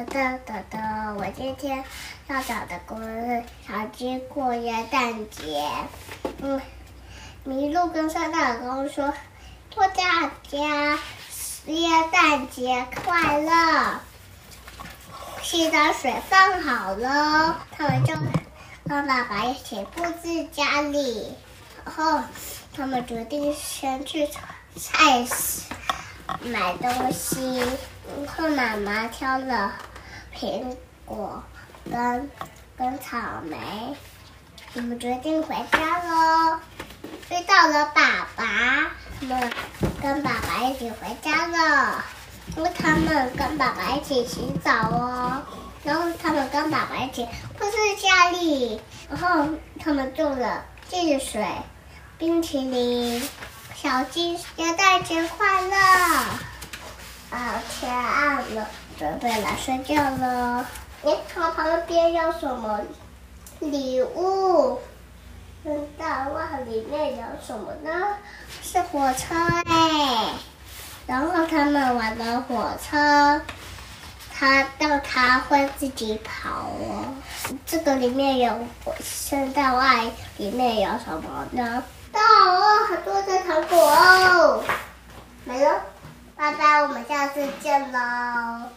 哒哒哒哒！我今天要讲的故事《小鸡过元旦节》。嗯，麋鹿跟圣诞老公说：“祝大家元旦节快乐！”洗澡水放好了，他们就跟爸爸一起布置家里。然后他们决定先去菜市买东西。然后妈妈挑了苹果跟跟草莓。我们决定回家喽。遇到了爸爸，他们跟爸爸一起回家了。因为他们跟爸爸一起洗澡哦，然后他们跟爸爸一起布置家里，然后他们做了汽水、冰淇淋。小鸡元旦节快乐！啊，天暗了，准备来睡觉了。你看旁边有什么礼物？圣诞袜里面有什么呢？是火车哎。然后他们玩的火车，它让它会自己跑哦。这个里面有圣诞袜，里面有什么呢？大哦，很多的糖果哦。我们下次见喽。